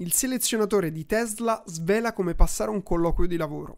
Il selezionatore di Tesla svela come passare un colloquio di lavoro.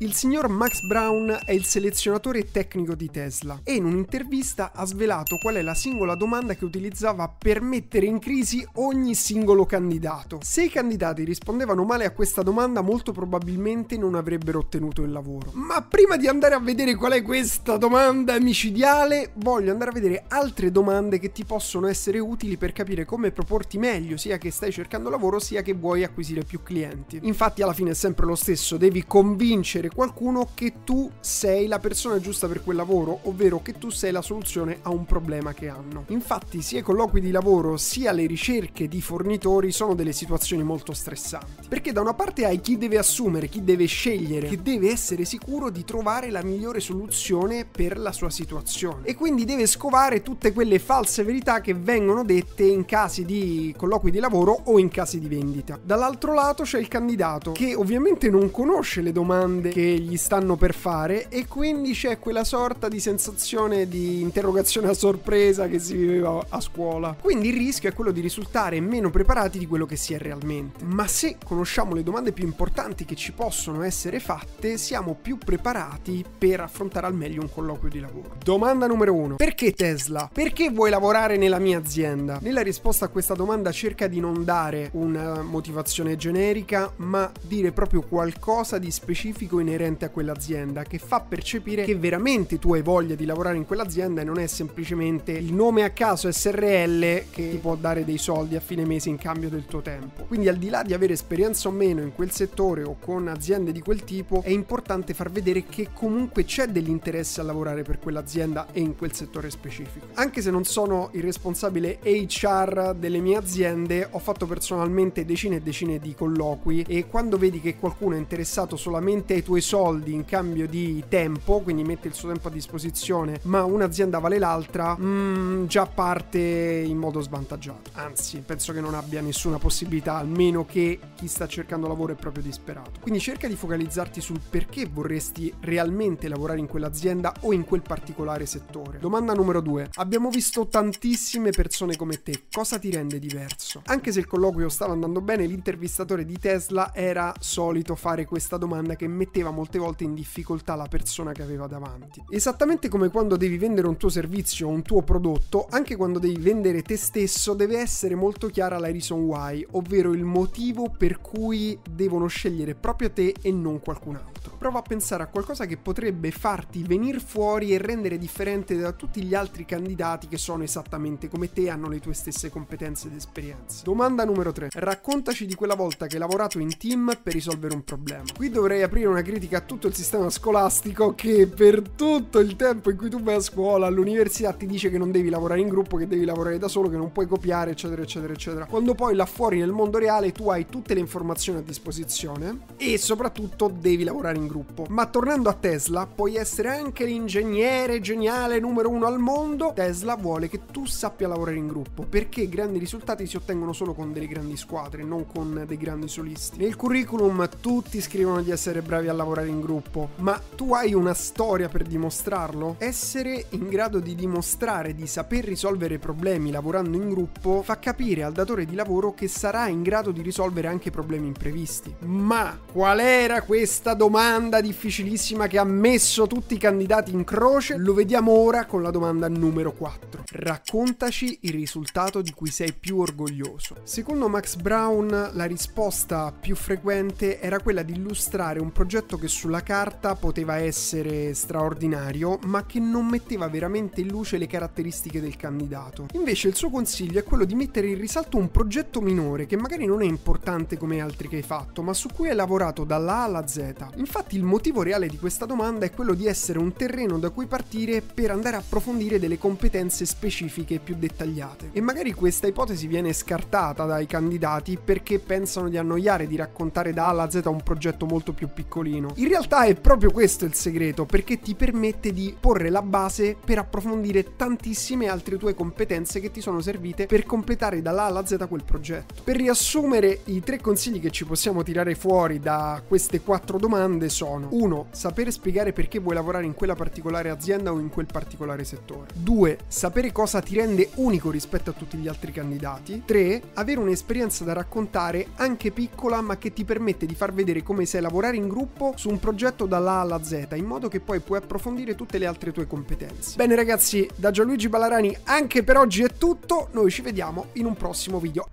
Il signor Max Brown è il selezionatore tecnico di Tesla e in un'intervista ha svelato qual è la singola domanda che utilizzava per mettere in crisi ogni singolo candidato. Se i candidati rispondevano male a questa domanda, molto probabilmente non avrebbero ottenuto il lavoro. Ma prima di andare a vedere qual è questa domanda micidiale, voglio andare a vedere altre domande che ti possono essere utili per capire come proporti meglio, sia che stai cercando lavoro, sia che vuoi acquisire più clienti. Infatti, alla fine è sempre lo stesso, devi convincere convincere qualcuno che tu sei la persona giusta per quel lavoro, ovvero che tu sei la soluzione a un problema che hanno. Infatti, sia i colloqui di lavoro sia le ricerche di fornitori sono delle situazioni molto stressanti. Perché da una parte hai chi deve assumere, chi deve scegliere, che deve essere sicuro di trovare la migliore soluzione per la sua situazione. E quindi deve scovare tutte quelle false verità che vengono dette in casi di colloqui di lavoro o in casi di vendita. Dall'altro lato c'è il candidato che ovviamente non conosce le domande che gli stanno per fare e quindi c'è quella sorta di sensazione di interrogazione a sorpresa che si viveva a scuola. Quindi il rischio è quello di risultare meno preparati di quello che si è realmente. Ma se conosciamo le domande più importanti che ci possono essere fatte, siamo più preparati per affrontare al meglio un colloquio di lavoro. Domanda numero uno. Perché Tesla? Perché vuoi lavorare nella mia azienda? Nella risposta a questa domanda cerca di non dare una motivazione generica, ma dire proprio qualcosa di specifico in inerente a quell'azienda che fa percepire che veramente tu hai voglia di lavorare in quell'azienda e non è semplicemente il nome a caso SRL che ti può dare dei soldi a fine mese in cambio del tuo tempo. Quindi al di là di avere esperienza o meno in quel settore o con aziende di quel tipo, è importante far vedere che comunque c'è dell'interesse a lavorare per quell'azienda e in quel settore specifico. Anche se non sono il responsabile HR delle mie aziende, ho fatto personalmente decine e decine di colloqui e quando vedi che qualcuno è interessato solamente ai tuoi i soldi in cambio di tempo, quindi mette il suo tempo a disposizione, ma un'azienda vale l'altra, mm, già parte in modo svantaggiato. Anzi, penso che non abbia nessuna possibilità, almeno che chi sta cercando lavoro è proprio disperato. Quindi cerca di focalizzarti sul perché vorresti realmente lavorare in quell'azienda o in quel particolare settore. Domanda numero due. Abbiamo visto tantissime persone come te, cosa ti rende diverso? Anche se il colloquio stava andando bene, l'intervistatore di Tesla era solito fare questa domanda che metteva metteva molte volte in difficoltà la persona che aveva davanti. Esattamente come quando devi vendere un tuo servizio o un tuo prodotto, anche quando devi vendere te stesso deve essere molto chiara la reason why, ovvero il motivo per cui devono scegliere proprio te e non qualcun altro. Prova a pensare a qualcosa che potrebbe farti venire fuori e rendere differente da tutti gli altri candidati che sono esattamente come te e hanno le tue stesse competenze ed esperienze. Domanda numero 3. Raccontaci di quella volta che hai lavorato in team per risolvere un problema. Qui dovrei aprire una critica a tutto il sistema scolastico che per tutto il tempo in cui tu vai a scuola, all'università ti dice che non devi lavorare in gruppo, che devi lavorare da solo, che non puoi copiare, eccetera, eccetera, eccetera. Quando poi là fuori nel mondo reale tu hai tutte le informazioni a disposizione e soprattutto devi lavorare in gruppo. Ma tornando a Tesla, puoi essere anche l'ingegnere geniale numero uno al mondo. Tesla vuole che tu sappia lavorare in gruppo perché grandi risultati si ottengono solo con delle grandi squadre, non con dei grandi solisti. Nel curriculum tutti scrivono di essere bravi a lavorare in gruppo, ma tu hai una storia per dimostrarlo? Essere in grado di dimostrare di saper risolvere problemi lavorando in gruppo fa capire al datore di lavoro che sarà in grado di risolvere anche problemi imprevisti. Ma qual era questa domanda difficilissima che ha messo tutti i candidati in croce? Lo vediamo ora con la domanda numero 4. Raccontaci il risultato di cui sei più orgoglioso. Secondo Max Brown la risposta più frequente era quella di illustrare un progetto progetto che sulla carta poteva essere straordinario, ma che non metteva veramente in luce le caratteristiche del candidato. Invece il suo consiglio è quello di mettere in risalto un progetto minore che magari non è importante come altri che hai fatto, ma su cui hai lavorato dalla A alla Z. Infatti il motivo reale di questa domanda è quello di essere un terreno da cui partire per andare a approfondire delle competenze specifiche più dettagliate. E magari questa ipotesi viene scartata dai candidati perché pensano di annoiare di raccontare da A alla Z un progetto molto più piccolino cittadino. In realtà è proprio questo il segreto, perché ti permette di porre la base per approfondire tantissime altre tue competenze che ti sono servite per completare dalla alla Z quel progetto. Per riassumere, i tre consigli che ci possiamo tirare fuori da queste quattro domande sono 1. Sapere spiegare perché vuoi lavorare in quella particolare azienda o in quel particolare settore. 2. Sapere cosa ti rende unico rispetto a tutti gli altri candidati. 3. Avere un'esperienza da raccontare anche piccola ma che ti permette di far vedere come sai lavorare in gruppo su un progetto dalla alla Z in modo che poi puoi approfondire tutte le altre tue competenze. Bene ragazzi, da Gianluigi Ballarani anche per oggi è tutto, noi ci vediamo in un prossimo video.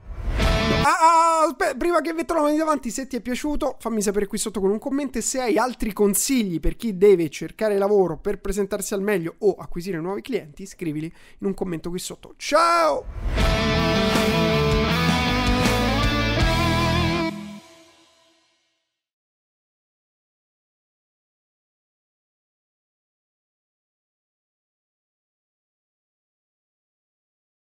Ah, ah, aspetta, prima che la mano davanti, se ti è piaciuto, fammi sapere qui sotto con un commento e se hai altri consigli per chi deve cercare lavoro per presentarsi al meglio o acquisire nuovi clienti, scrivili in un commento qui sotto. Ciao!